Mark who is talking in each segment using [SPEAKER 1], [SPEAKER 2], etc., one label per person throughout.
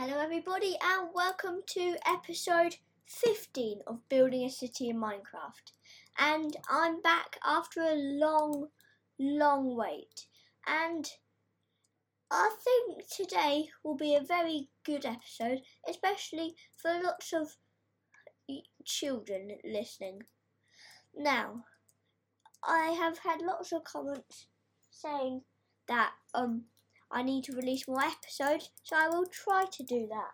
[SPEAKER 1] Hello, everybody, and welcome to episode 15 of Building a City in Minecraft. And I'm back after a long, long wait. And I think today will be a very good episode, especially for lots of children listening. Now, I have had lots of comments saying that um I need to release more episodes, so I will try to do that.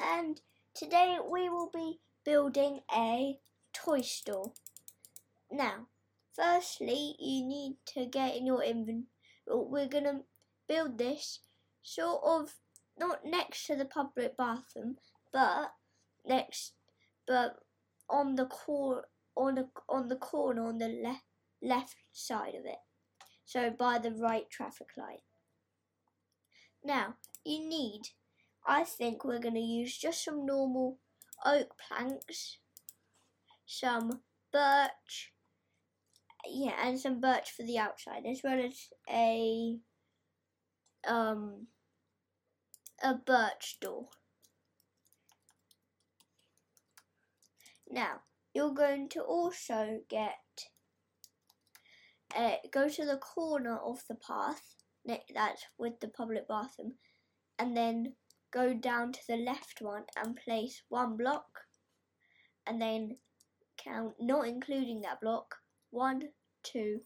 [SPEAKER 1] And today we will be building a toy store. Now, firstly, you need to get in your inventory. We're gonna build this sort of not next to the public bathroom, but next, but on the cor on the on the corner on the left left side of it so by the right traffic light. Now, you need, I think we're going to use just some normal oak planks, some birch, yeah, and some birch for the outside, as well as a, um, a birch door. Now, you're going to also get uh, go to the corner of the path that's with the public bathroom and then go down to the left one and place one block and then count not including that block one two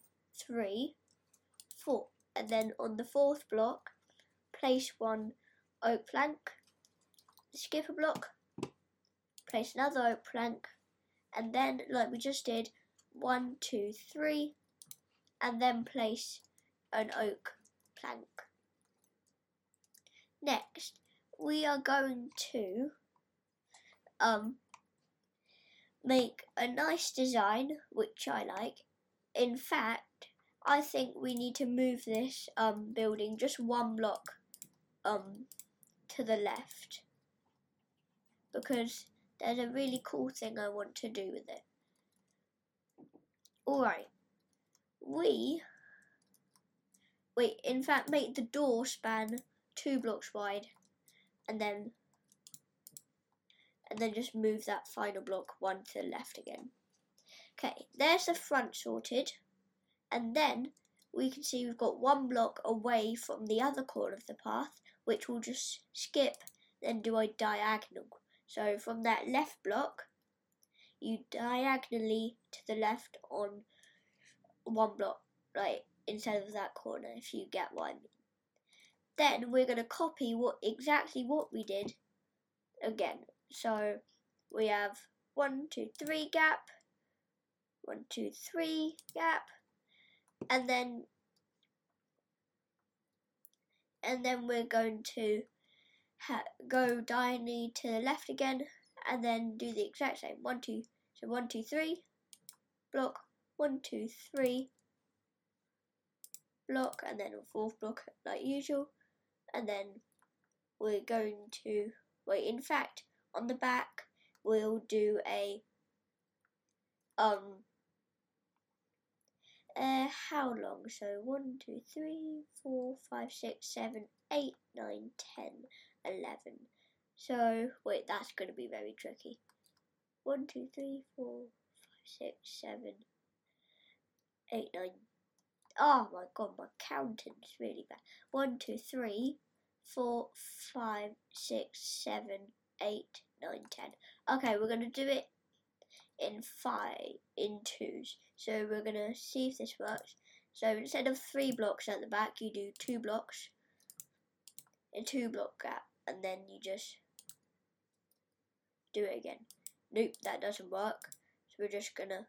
[SPEAKER 1] three four and then on the fourth block place one oak plank skip a block place another oak plank and then like we just did one two three and then place an oak plank. Next, we are going to um, make a nice design, which I like. In fact, I think we need to move this um, building just one block um, to the left because there's a really cool thing I want to do with it. Alright, we wait in fact make the door span two blocks wide and then and then just move that final block one to the left again. Okay there's the front sorted and then we can see we've got one block away from the other corner of the path which we'll just skip then do a diagonal. So from that left block you diagonally to the left on one block, right, instead of that corner, if you get what I mean. Then we're to copy what exactly what we did again. So we have one, two, three gap, one, two, three gap, and then and then we're going to go diagonally to the left again, and then do the exact same. One, two, so one, two, three, block, one, two, three. Block and then a fourth block like usual. And then we're going to wait in fact on the back we'll do a um uh how long? So one two three four five six seven eight nine ten eleven. So wait that's going to be very tricky. One two three four five six seven eight, nine. Oh my god, my counting's really bad. One, two, three, four, five, six, seven, eight, nine, ten. Okay, we're gonna do it in five, in twos. So we're gonna see if this works. So instead of three blocks at the back, you do two blocks, a two block gap, and then you just do it again. Nope, that doesn't work. So we're just gonna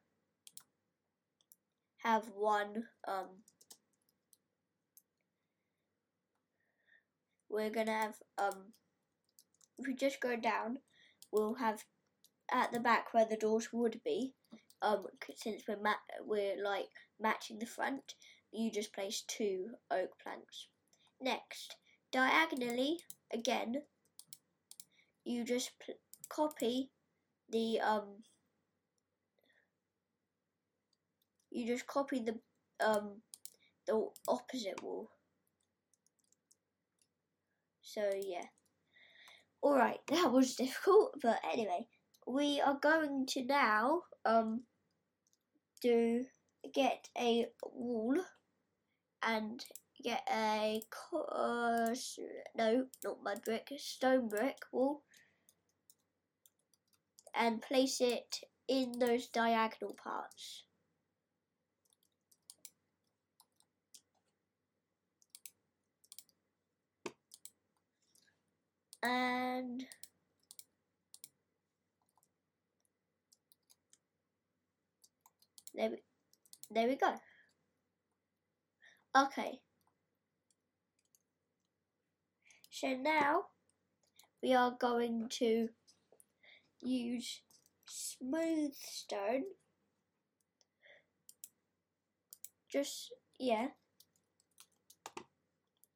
[SPEAKER 1] have one um we're gonna have um if we just go down we'll have at the back where the doors would be um since we're ma- we're like matching the front you just place two oak planks. Next diagonally again you just copy the um you just copy the um the opposite wall. So yeah, Alright, that was difficult, but anyway, we are going to now um do get a wall and get a uh, no, not mud brick, stone brick wall and place it in those diagonal parts. And there we, there we go. Okay. So now we are going to use smooth stone. Just, yeah.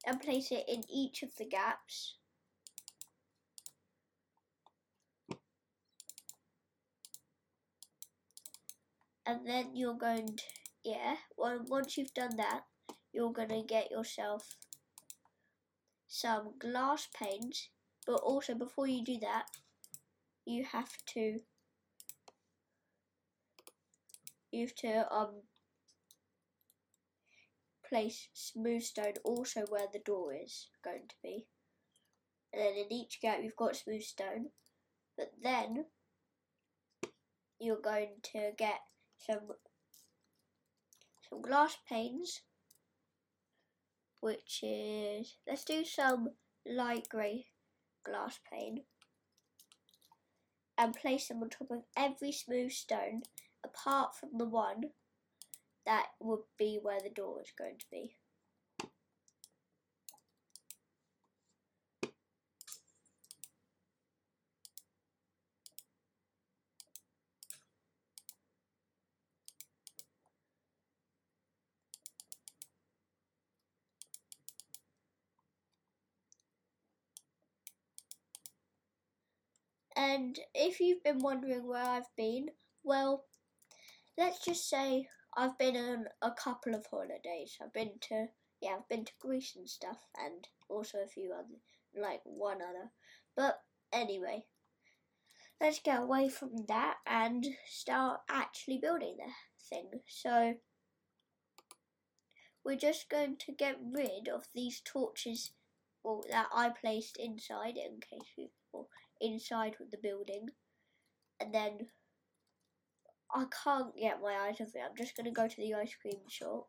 [SPEAKER 1] And place it in each of the gaps. And then you're going to, yeah, well, once you've done that, you're going to get yourself some glass panes. But also, before you do that, you have to you have to um place smooth stone also where the door is going to be. And then in each gap you've got smooth stone. But then you're going to get some some glass panes which is let's do some light grey glass pane and place them on top of every smooth stone apart from the one that would be where the door is going to be. And if you've been wondering where I've been, well, let's just say I've been on a couple of holidays. I've been to, yeah, I've been to Greece and stuff, and also a few other, like one other. But anyway, let's get away from that and start actually building the thing. So, we're just going to get rid of these torches well, that I placed inside in case you, well, inside the building. And then I can't get my eyes off it. I'm just going to go to the ice cream shop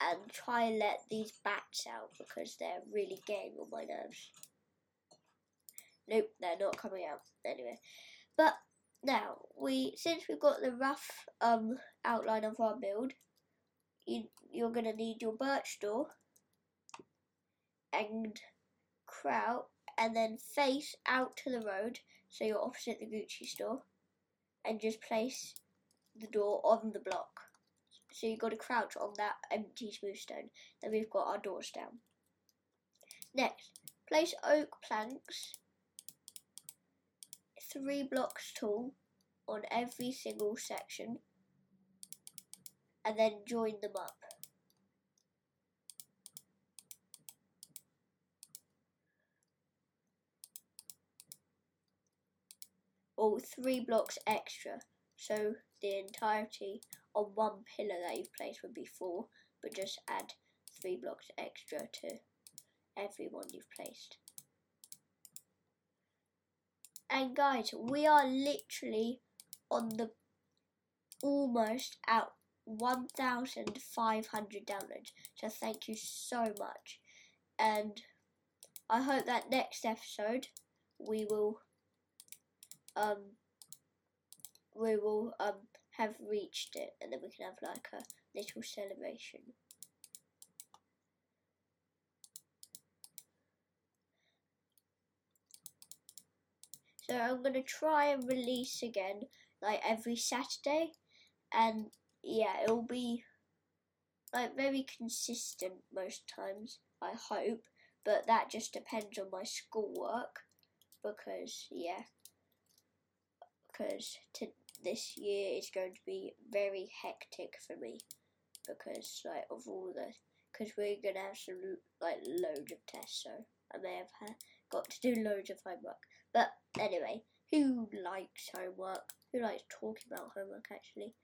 [SPEAKER 1] and try and let these bats out because they're really getting on my nerves. Nope, they're not coming out anyway. But now we, since we've got the rough um outline of our build, you, you're gonna need your birch door and kraut and then face out to the road so you're opposite the Gucci store and just place the door on the block. So you've got to crouch on that empty smooth stone. Then we've got our doors down. Next, place oak planks three blocks tall on every single section and then join them up. Or three blocks extra. So the entirety of one pillar that you've placed would be four, but just add three blocks extra to every one you've placed. And guys, we are literally on the almost at 1,500 downloads. So thank you so much. And I hope that next episode we will um, we will um, have reached it and then we can have like a little celebration. So I'm going to try and release again like every Saturday and yeah it'll be like very consistent most times I hope but that just depends on my schoolwork because yeah because to, this year is going to be very hectic for me because like of all the because we're gonna have some like loads of tests so I may have ha- got to do loads of homework. But anyway, who likes homework? Who likes talking about homework actually?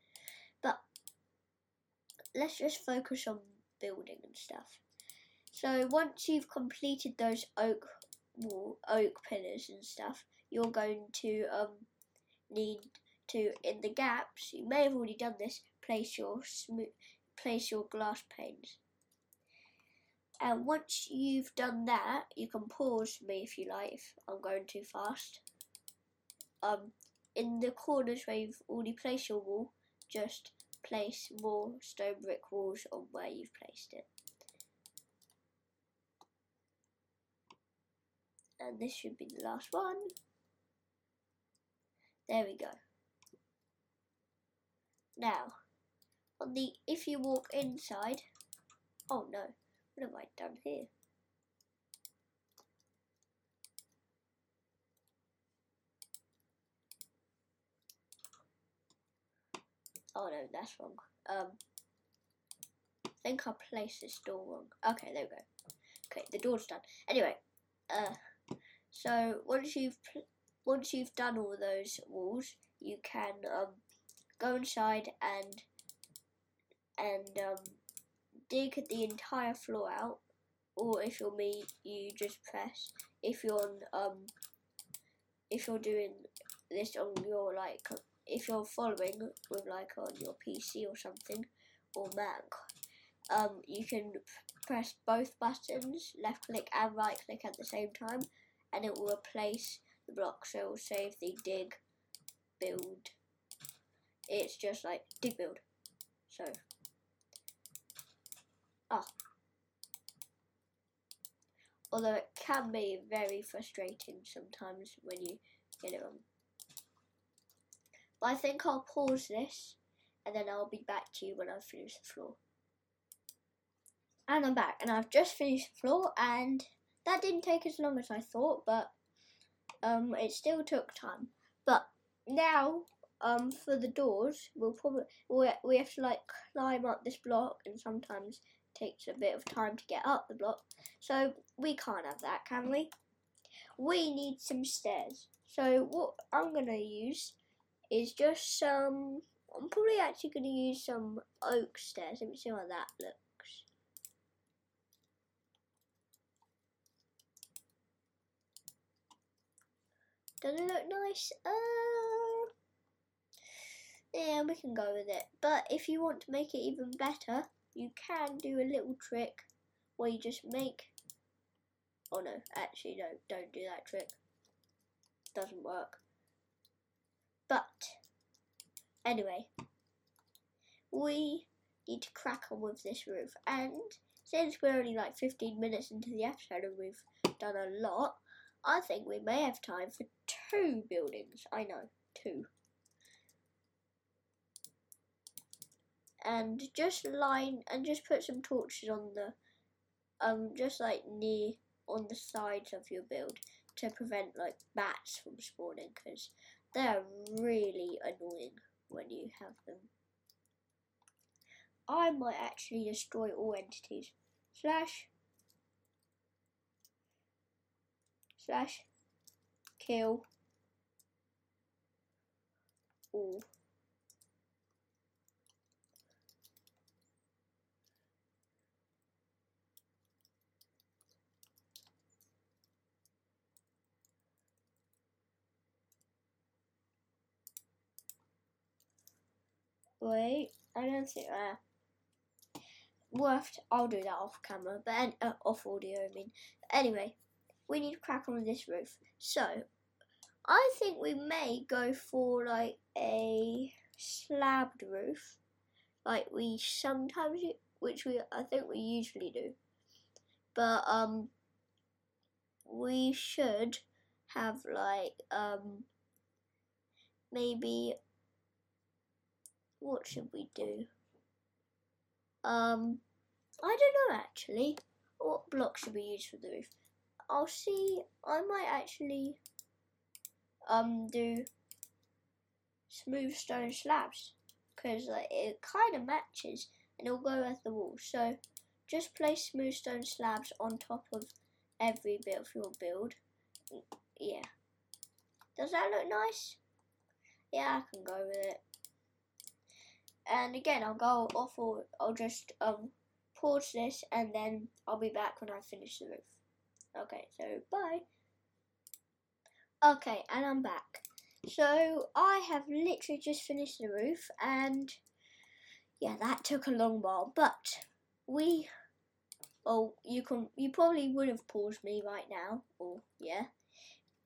[SPEAKER 1] But let's just focus on building and stuff. So once you've completed those oak wall, oak pillars and stuff, you're going to um, need to in the gaps. You may have already done this. Place your place your glass panes. And once you've done that, you can pause me if you like. If I'm going too fast. Um, in the corners where you've already placed your wall, just place more stone brick walls on where you've placed it. And this should be the last one. There we go. Now, on the if you walk inside, oh no, what have I done here? Oh no, that's wrong. Um, I think I placed this door wrong. Okay, there we go. Okay, the door's done. Anyway, uh, so once you've once you've done all those walls, you can um, go inside and and um, dig the entire floor out. Or if you're me, you just press. If you're on, um, if you're doing this on your like if you're following with like on your PC or something or Mac, um, you can press both buttons, left click and right click at the same time, and it will replace the block. So it will save the dig build. It's just like dig build. So, ah. Although it can be very frustrating sometimes when you get it wrong. But I think I'll pause this and then I'll be back to you when I've finished the floor. And I'm back and I've just finished the floor and that didn't take as long as I thought but um, it still took time. But now um, for the doors we'll probably we, we have to like climb up this block and sometimes takes a bit of time to get up the block. So we can't have that, can we? We need some stairs. So what I'm to use is just some. I'm probably actually to use some oak stairs. Let me see how that looks. Does it look nice? Uh, yeah, we can go with it. But if you want to make it even better, you can do a little trick where you just make. Oh no, actually, no, don't do that trick. Doesn't work. But anyway, we need to crack on with this roof. And since we're only like 15 minutes into the episode and we've done a lot, I think we may have time for two buildings. I know, two. And just line and just put some torches on the um just like near on the sides of your build to prevent like bats from spawning because they're really annoying when you have them. I might actually destroy all entities. Slash. Slash. Kill. All. Wait, I don't think uh, worth. I'll do that off camera, but uh, off audio. I mean, anyway, we need to crack on with this roof. So, I think we may go for like a slabbed roof, like we sometimes, which we I think we usually do, but um, we should have like um maybe what should we do? Um, I don't know actually. What block should we use for the roof? I'll see. I might actually um do smooth stone slabs because like, it kind of matches and it'll go with the wall. So just place smooth stone slabs on top of every bit of your build yeah. Does that look nice? Yeah, I can go with it. And again, I'll go off or I'll just um pause this and then I'll be back when I finish the roof. Okay, so bye. Okay, and I'm back. So I have literally just finished the roof and yeah, that took a long while, but we well, you can you probably would have paused me right now, or yeah,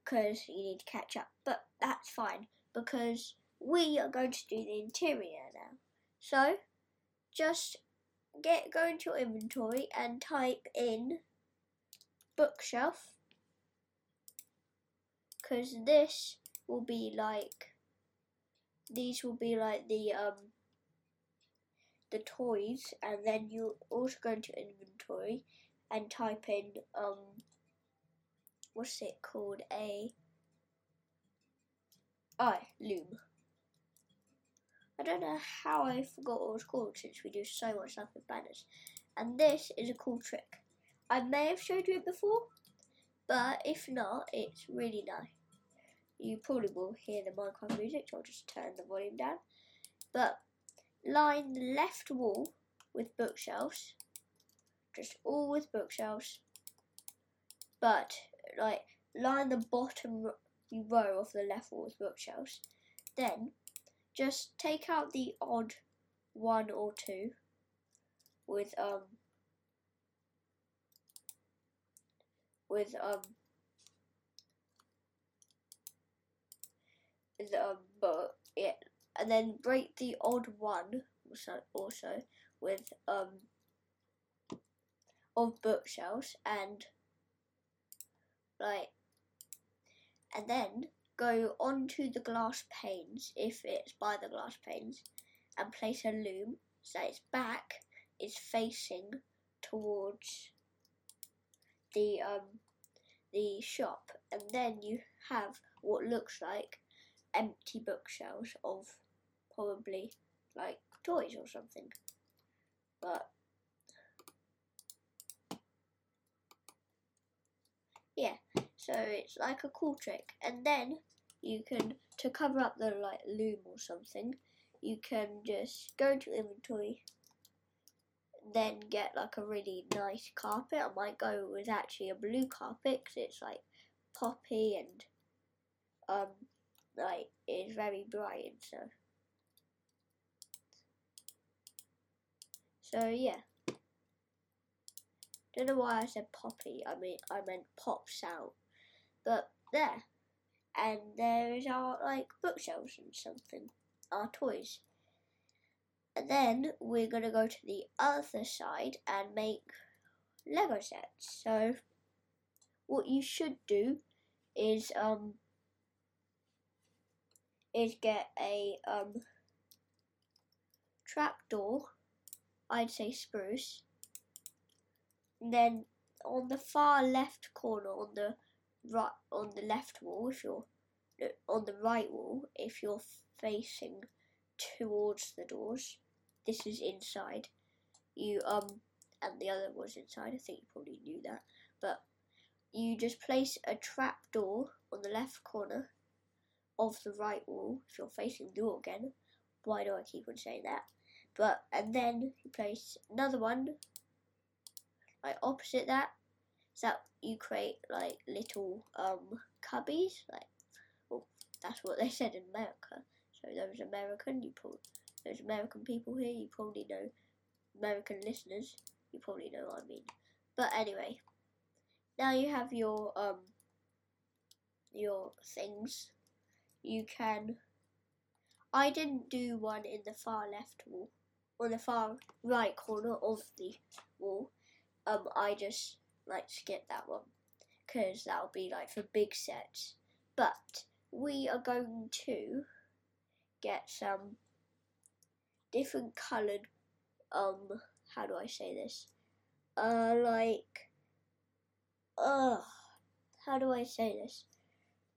[SPEAKER 1] because you need to catch up. But that's fine because we are going to do the interior now. So just get go into your inventory and type in bookshelf. Because this will be like these will be like the um the toys and then you also go into inventory and type in um what's it called? A I loom. I don't know how I forgot what it was called since we do so much stuff with banners. And this is a cool trick I may have showed you it before but if not it's really nice. You probably will hear the Minecraft music so I'll just turn the volume down. But line the left wall with bookshelves, just all with bookshelves, but like line the bottom row of the left wall with bookshelves. Then just take out the odd one or two with um with um the but yeah and then break the odd one also with um of bookshelves and like and then go onto the glass panes if it's by the glass panes and place a loom so its back is facing towards the um the shop and then you have what looks like empty bookshelves of probably like toys or something. But yeah, so it's like a cool trick. And then you can to cover up the like loom or something, you can just go to inventory then get like a really nice carpet. I might go with actually a blue carpet because it's like poppy and um like it's very bright and so So yeah. Don't know why I said poppy. I mean I meant pops out. But there. And there is our like bookshelves and something. Our toys. And then we're gonna go to the other side and make Lego sets. So what you should do is um is get a um trapdoor I'd say spruce. And then on the far left corner, on the right, on the left wall, if you're on the right wall, if you're facing towards the doors, this is inside. You um, and the other was inside. I think you probably knew that, but you just place a trap door on the left corner of the right wall if you're facing the door again. Why do I keep on saying that? But and then you place another one like opposite that, so you create like little um cubbies. Like, well, that's what they said in America. So those American, you probably those American people here, you probably know American listeners, you probably know what I mean. But anyway, now you have your um your things. You can. I didn't do one in the far left wall on the far right corner of the wall. Um, I just like skip that one because that'll be like for big sets. But we are going to get some different coloured. Um, how do I say this? Uh, like, uh, how do I say this?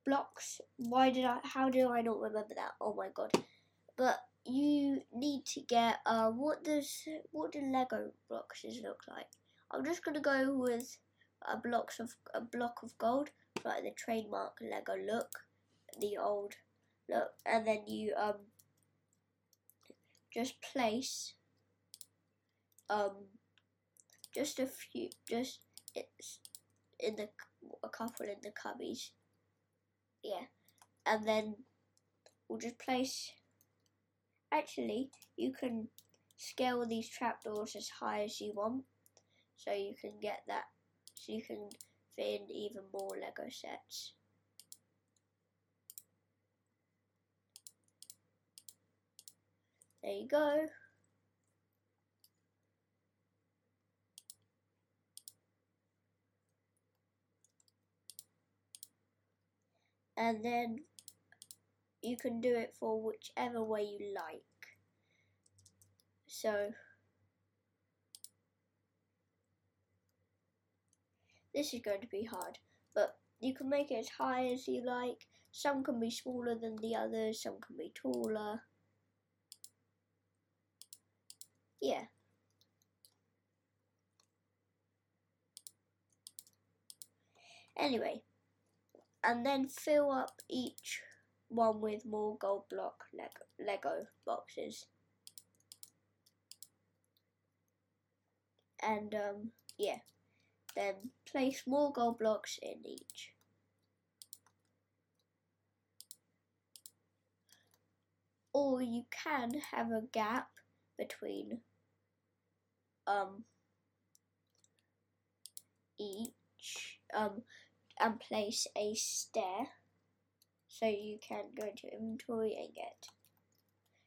[SPEAKER 1] Blocks. Why did I? How do I not remember that? Oh my god! But you need to get uh what does what do Lego blocks look like? I'm just gonna go with a blocks of a block of gold. like the trademark Lego look, the old look, and then you um just place um just a few just it's in the a couple in the cubbies. Yeah. And then we'll just place actually you can scale these trapdoors as high as you want. So you can get that so you can fit in even more lego sets there you go and then you can do it for whichever way you like. So this is going to be hard, but you can make it as high as you like. Some can be smaller than the others, some can be taller. Yeah. Anyway, and then fill up each one with more gold block Lego, Lego boxes. And um, yeah, then place more gold blocks in each. Or you can have a gap between um, each um, and place a stair so you can go into inventory and get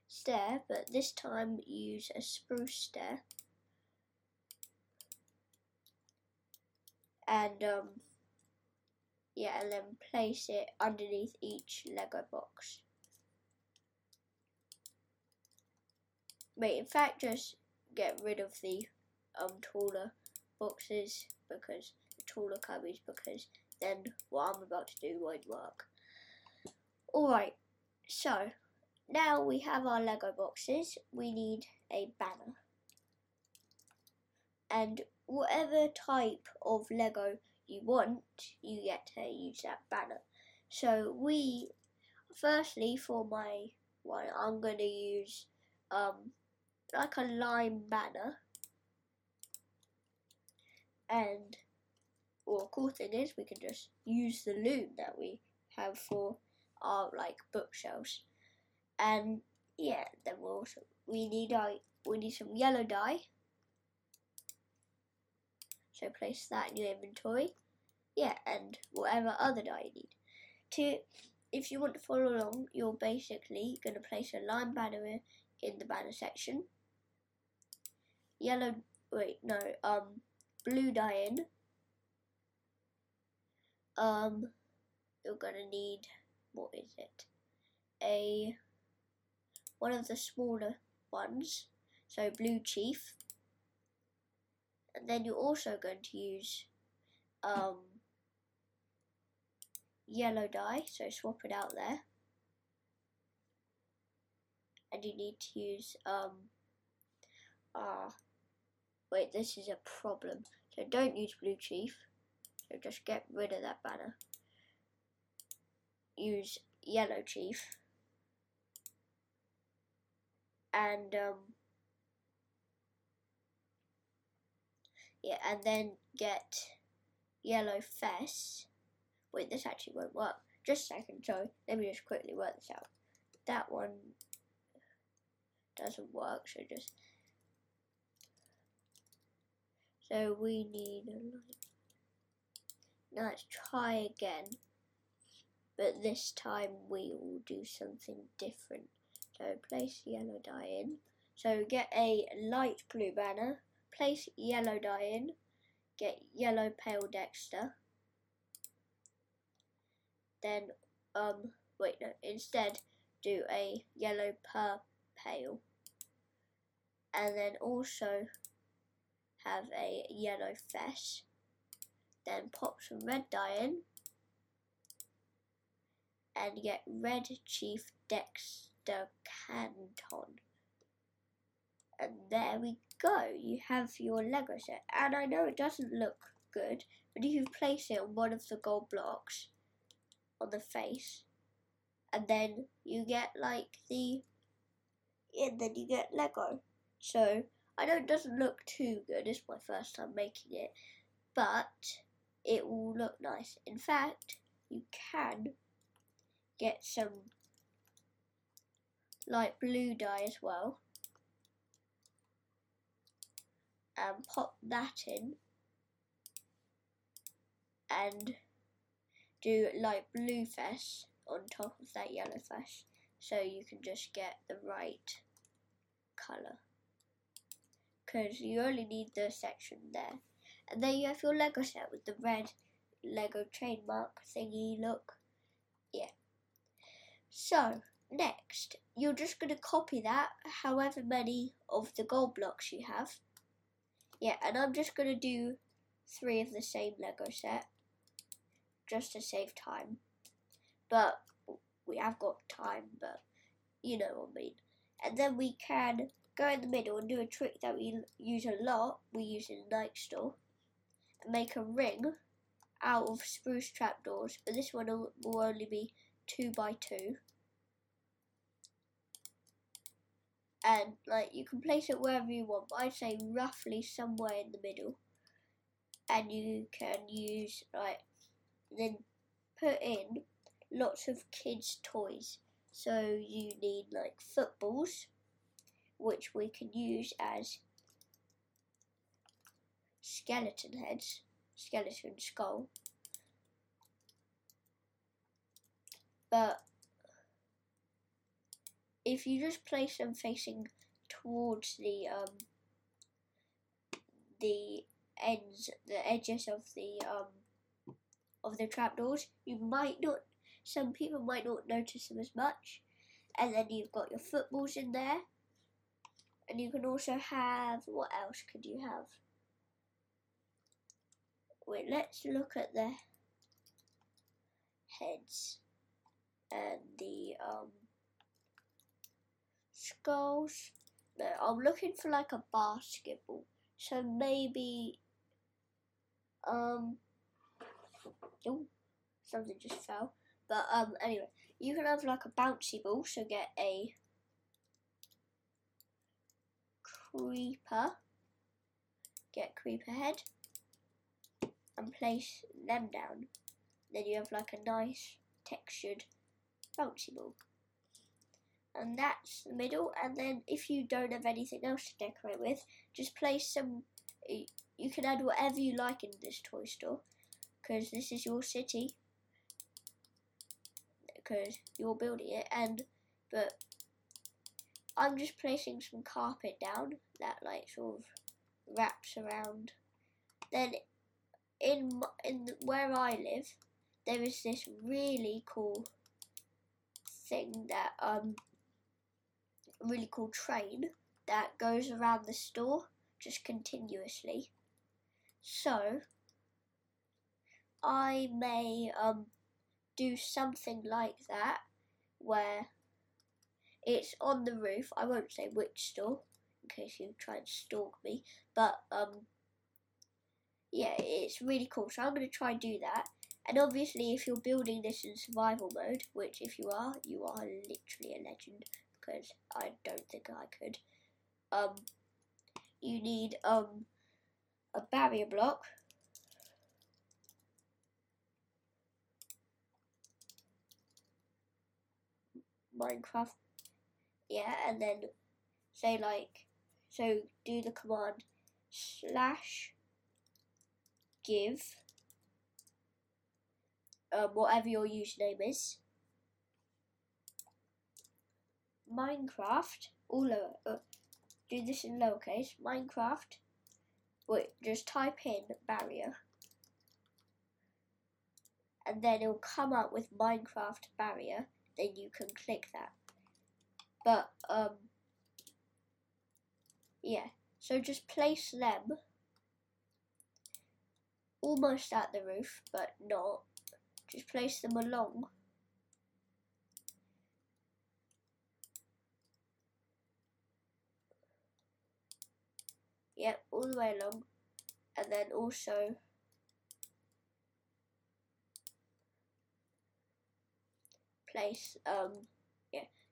[SPEAKER 1] stair but this time use a spruce stair. And um yeah and then place it underneath each lego box wait in fact just get rid of the um taller boxes because the taller cubbies because then what I'm about to do won't work. Alright, so now we have our Lego boxes, we need a banner. And whatever type of Lego you want, you get to use that banner. So we, firstly for my one, I'm going to use um, like a lime banner. And well, cool thing is we can just use the loom that we have for our like bookshelves. And yeah, then we'll also we need our we need some yellow dye. So place that in your inventory. Yeah, and whatever other dye you need. To if you want to follow along, you're basically going to place a lime banner in the banner section. Yellow, wait, no, um, blue dye in um, you're gonna need what is it? A one of the smaller ones, so blue chief, and then you're also going to use um, yellow dye, so swap it out there, and you need to use um, uh, wait, this is a problem. So don't use blue chief so just get rid of that banner. Use yellow chief. And um yeah, and then get yellow fess. Wait, this actually won't work. Just a second, so let me just quickly work this out. That one doesn't work, so just so we need a light. now let's try again. But this time we will do something different. So place yellow dye in. So get a light blue banner, place yellow dye in, get yellow pale Dexter. Then, um, wait, no, instead do a yellow per pale. And then also have a yellow fess then pop some red dye in and get Red Chief Dexter Canton. And there we go, you have your Lego set. And I know it doesn't look good, but and you place it on one of the gold blocks on the face, and then you get like the, and then you get Lego. So I know it doesn't look too good. It's my first time making it, but it will look nice. In fact, you can get some light blue dye as well and pop that in and do light blue fess on top of that yellow fess so you can just get the right colour because you only need the section there and then you have your Lego set with the red Lego trademark thingy look yeah so next you're just going to copy that however many of the gold blocks you have yeah and I'm just going to do three of the same Lego set just to save time. But we have got time, but you know what I mean. And then we can go in the middle and do a trick that we use a lot, we use in night store, and make a ring out of spruce trapdoors, but this one will, only be 2 by 2 And like you can place it wherever you want, but I'd say roughly somewhere in the middle. And you can use like then put in lots of kids' toys. So you need like footballs, which we can use as skeleton heads, skeleton skull. But if you just place them facing towards the um the ends, the edges of the um of the trapdoors, you might not, some people might not notice them as much. And then you've got your footballs in there. And you can also have, what else could you have? Wait, let's look at the heads and the um, skulls. No, I'm looking for like a basketball. So maybe um Oh, something just fell. But um, anyway, you can have like a bouncy ball, so get a creeper, get creeper head, and place them down. Then you have like a nice textured bouncy ball. And that's the middle. And then if you don't have anything else to decorate with, just place some. You can add whatever you like in this toy store because this is your city because you're building it and but I'm just placing some carpet down that like sort of wraps around. Then in in where I live there is this really cool thing that um really cool train that goes around the store just continuously. So I may um, do something like that where it's on the roof. I won't say which store in case you try and stalk me, but um, yeah, it's really cool. So I'm going to try and do that. And obviously, if you're building this in survival mode, which if you are, you are literally a legend because I don't think I could. Um, you need um a barrier block Minecraft. Yeah, and then say like, so do the command slash give um, whatever your username is. Minecraft, all lower, uh, do this in lowercase, Minecraft, wait, just type in barrier, and then it'll come up with Minecraft barrier, then you can click that. But, um, yeah. So just place them almost at the roof, but not. Just place them along. Yep, all the way along. And then also place um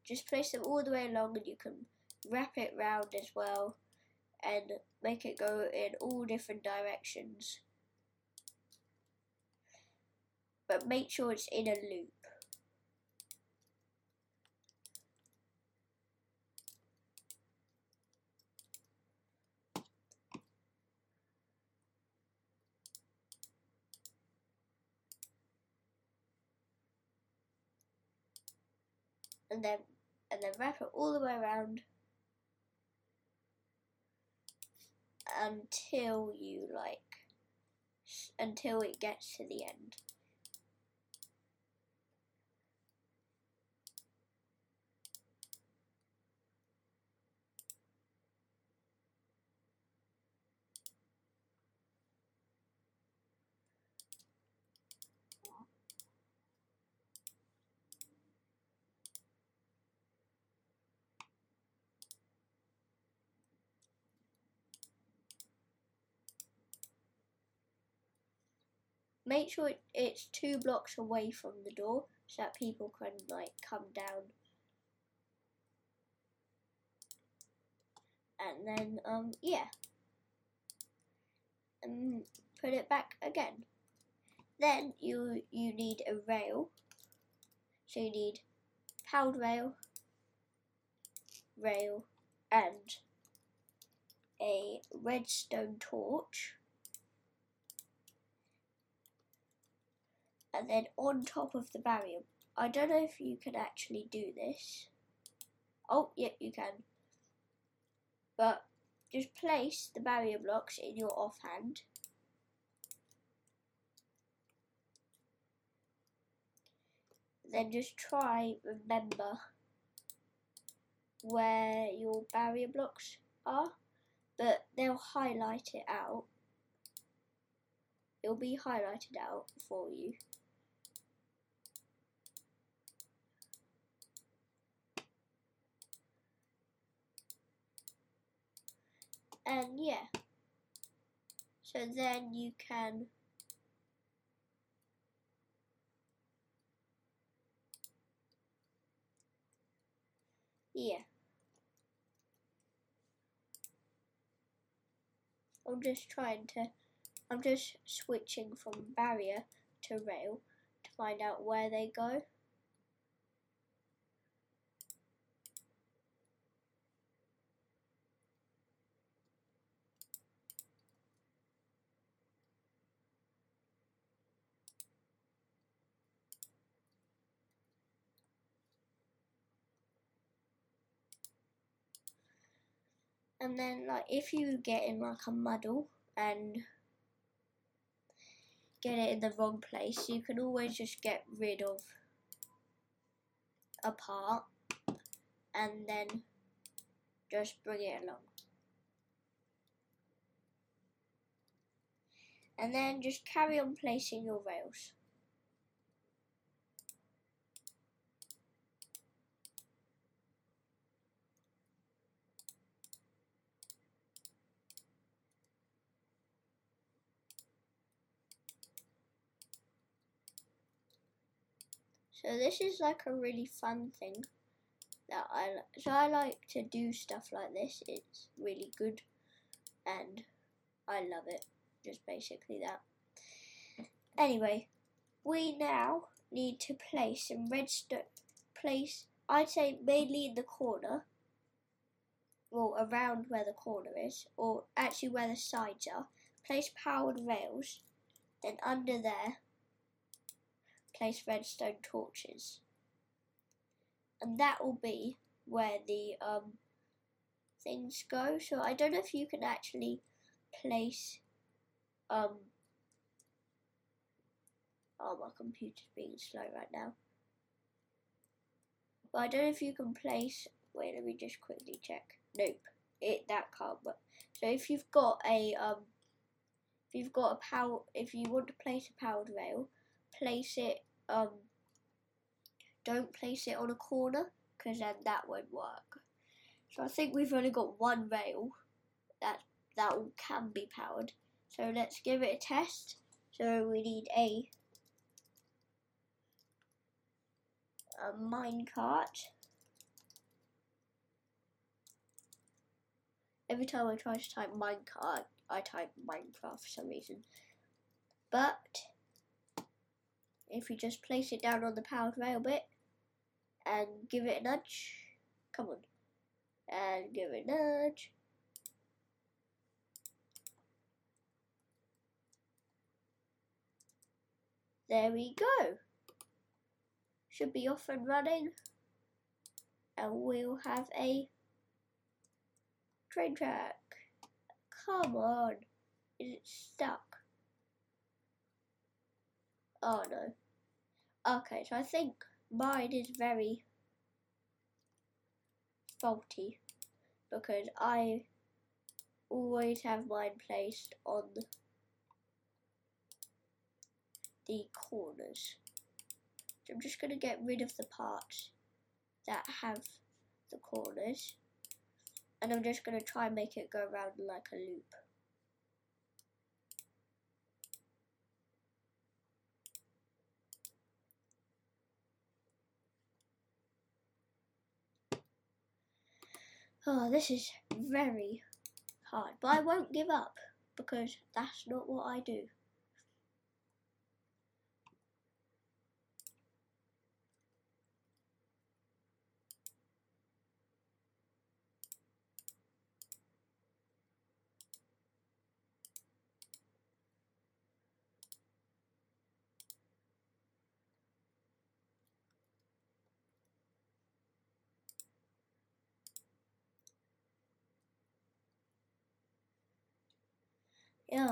[SPEAKER 1] just place them all the way along and you can wrap it round as well and make it go in all different directions. But make sure it's in a loop. And then and then wrap it all the way around until you like until it gets to the end. Make sure it's two blocks away from the door so that people can like come down. And then um yeah. And put it back again. Then you you need a rail. So you need powered rail, rail, and a redstone torch. And then on top of the barrier. I don't know if you can actually do this. Oh, yeah, you can. But just place the barrier blocks in your offhand. Then just try remember where your barrier blocks are, but they'll highlight it out. It'll be highlighted out for you. And yeah. So then you can yeah. I'm just trying to I'm just switching from barrier to rail to find out where they go and then like if you get in like a muddle and get it in the wrong place you can always just get rid of a part and then just bring it along. And then just carry on placing your rails So this is like a really fun thing that I so I like to do stuff like this. It's really good and I love it. Just basically that. Anyway, we now need to place some redstone place I'd say mainly in the corner well around where the corner is or actually where the sides are place powered rails then under there place redstone torches. And that will be where the um, things go. So I don't know if you can actually place um oh my computer's being slow right now. But I don't know if you can place wait let me just quickly check. Nope. It that can't work. So if you've got a um if you've got a power if you want to place a powered rail, place it um, don't place it on a corner because then that won't work. So I think we've only got one rail that that can be powered. So let's give it a test. So we need a a minecart. Every time I try to type minecart, I type Minecraft for some reason. But if you just place it down on the powered rail bit and give it a nudge, come on, and give it a nudge. There we go. Should be off and running. And we'll have a train track. Come on. Is it stuck? Oh no. Okay, so I think mine is very faulty because I always have mine placed on the corners. So I'm just going to get rid of the parts that have the corners and I'm just going to try and make it go around like a loop. Oh, this is very hard, but I won't give up because that's not what I do.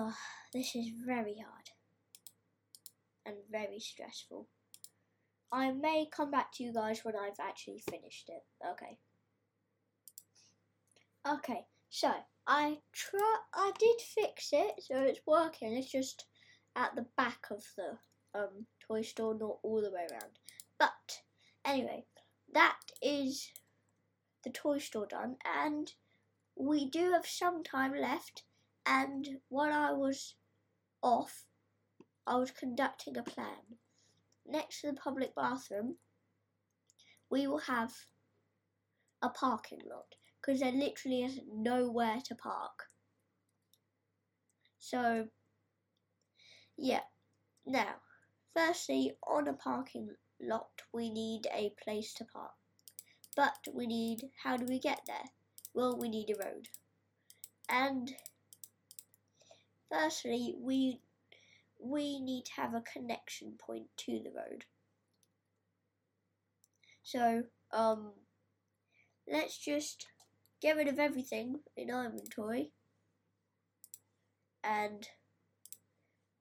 [SPEAKER 1] Oh, this is very hard and very stressful. I may come back to you guys when I've actually finished it. Okay. Okay, so I try. I did fix it, so it's working. It's just at the back of the um toy store, not all the way around. But anyway, that is the toy store done, and we do have some time left and while I was off, I was conducting a plan. Next to the public bathroom, we will have a parking lot because there literally is nowhere to park. So, yeah. Now, firstly, on a parking lot, we need a place to park. But we need, how do we get there? Well, we need a road. And Firstly, we we need to have a connection point to the road. So, um, let's just get rid of everything in our inventory and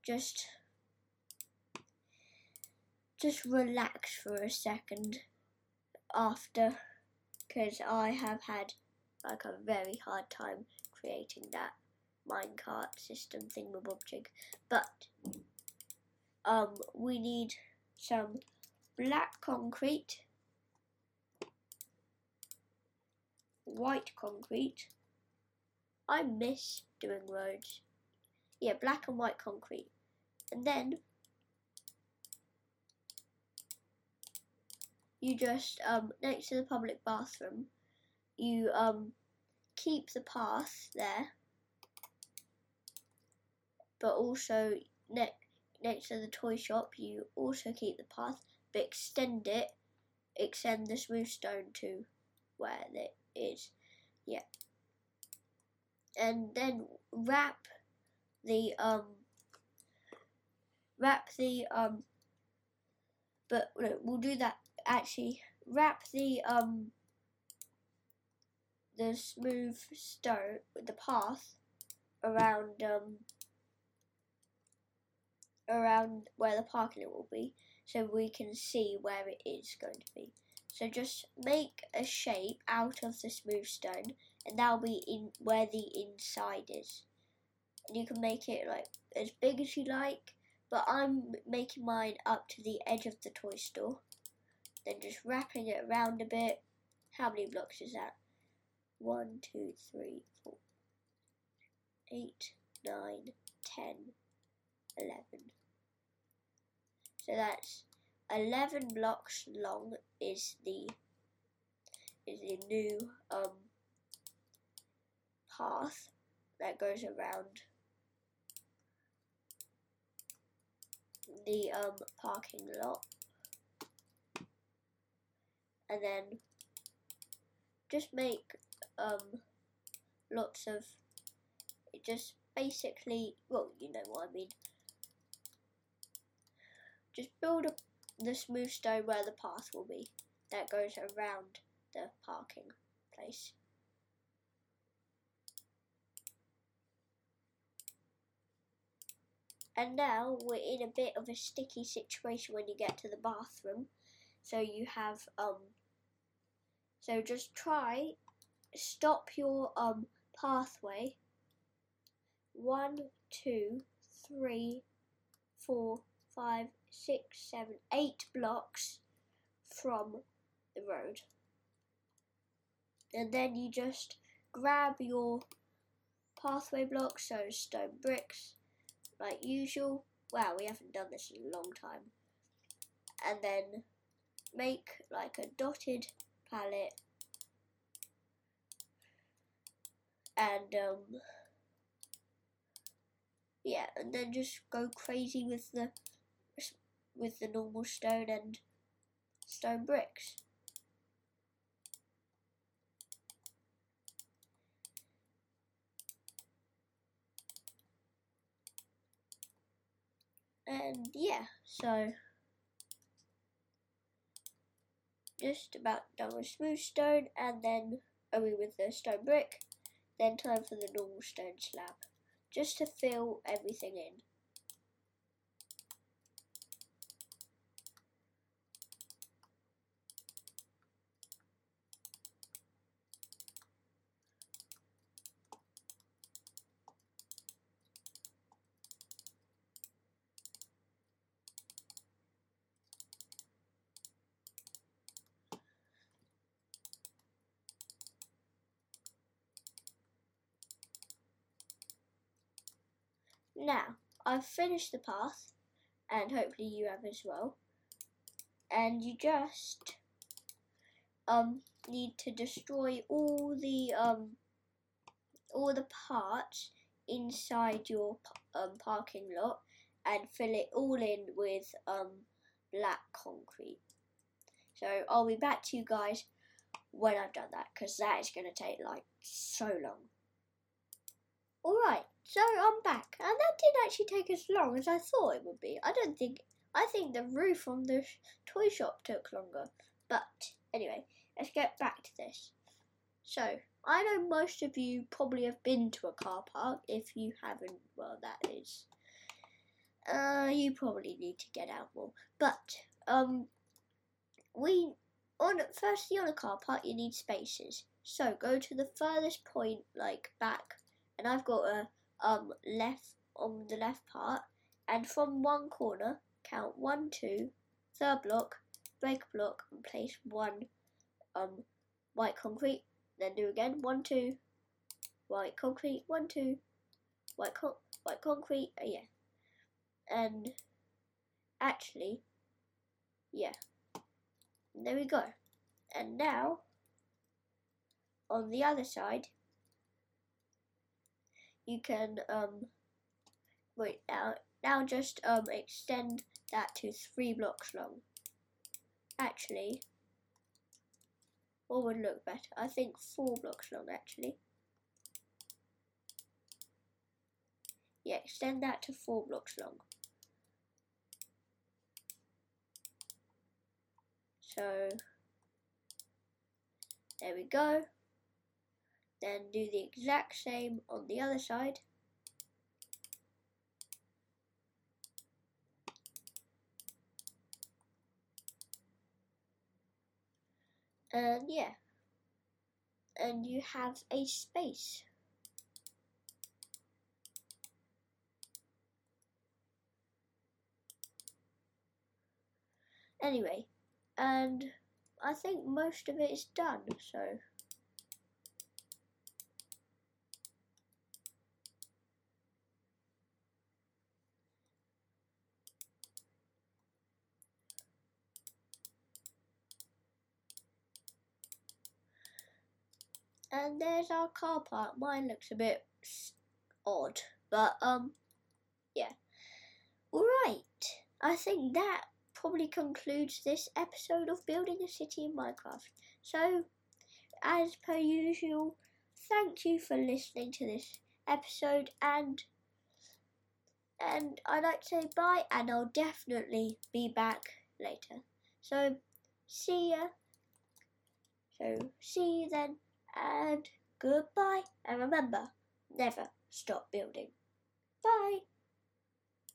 [SPEAKER 1] just just relax for a second after because I have had like a very hard time creating that minecart system thingamabobjig. But um, we need some black concrete, white concrete. I miss doing roads. Yeah, black and white concrete. And then you just um next to the public bathroom you um keep the path there but also ne- next to the toy shop you also keep the path but extend it extend the smooth stone to where it is. Yeah. And then wrap the um wrap the um but no, we'll do that. Actually wrap the um the smooth stone the path around um around where the parking lot will be so we can see where it is going to be. So just make a shape out of the smooth stone and that'll be in where the inside is. And you can make it like as big as you like, but I'm making mine up to the edge of the toy store. Then just wrapping it around a bit. How many blocks is that? One, two, three, four, eight, nine, ten, eleven. So that's 11 blocks long is the is the new um, path that goes around the um, parking lot. And then just make um, lots of just basically well you know what I mean just build up the smooth stone where the path will be that goes around the parking place. And now we're in a bit of a sticky situation when you get to the bathroom. So you have um so just try stop your um pathway one, two, three, four, five, six, seven, eight blocks from the road. And then you just grab your pathway blocks, so stone bricks, like usual. Wow, we haven't done this in a long time. And then make like a dotted palette and um yeah and then just go crazy with the with the normal stone and stone bricks. And yeah, so just about done with smooth stone and then only with the stone brick, then time for the normal stone slab, just to fill everything in. Now, I've finished the path, and hopefully you have as well. And you just um need to destroy all the um all the parts inside your um, parking lot and fill it all in with um black concrete. So I'll be back to you guys when I've done that because that is going to take like so long. Alright, so I'm back, and that didn't actually take as long as I thought it would be. I don't think. I think the roof on the toy shop took longer. But anyway, let's get back to this. So I know most of you probably have been to a car park. If you haven't, well, that is. Uh, you probably need to get out more. But um, we on firstly on a car park you need spaces. So go to the furthest point, like back, and I've got a um left on the left part and from one corner count one two third block break block and place one um white concrete then do again one two white concrete one two white con- white concrete uh, yeah. And actually yeah. There we go. And now on the other side you can um wait now now just um extend that to three blocks long. Actually, what would look better? I think four blocks long actually. Yeah, extend that to four blocks long. So there we go. Then do the exact same on the other side. And yeah, and you have a space. Anyway, and I think most of it is done, so And there's our car park. Mine looks a bit odd, but um, yeah. Alright, I think that probably concludes this episode of Building a City in Minecraft. So, as per usual, thank you for listening to this episode and and I'd like to say bye and I'll definitely be back later. So see ya. So see you then and goodbye and remember never stop building. Bye.